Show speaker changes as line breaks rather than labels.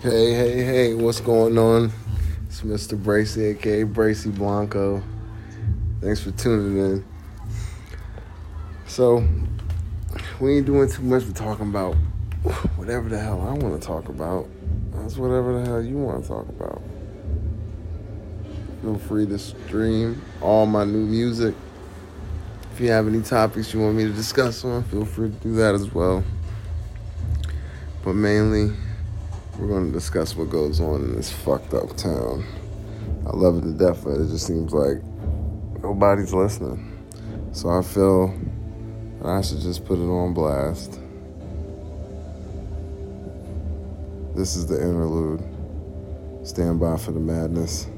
Hey, hey, hey, what's going on? It's Mr. Bracy, aka Bracy Blanco. Thanks for tuning in. So, we ain't doing too much. We're talking about whatever the hell I want to talk about. That's whatever the hell you want to talk about. Feel free to stream all my new music. If you have any topics you want me to discuss on, feel free to do that as well. But mainly, we're going to discuss what goes on in this fucked up town. I love it to death, but it just seems like nobody's listening. So I feel I should just put it on blast. This is the interlude. Stand by for the madness.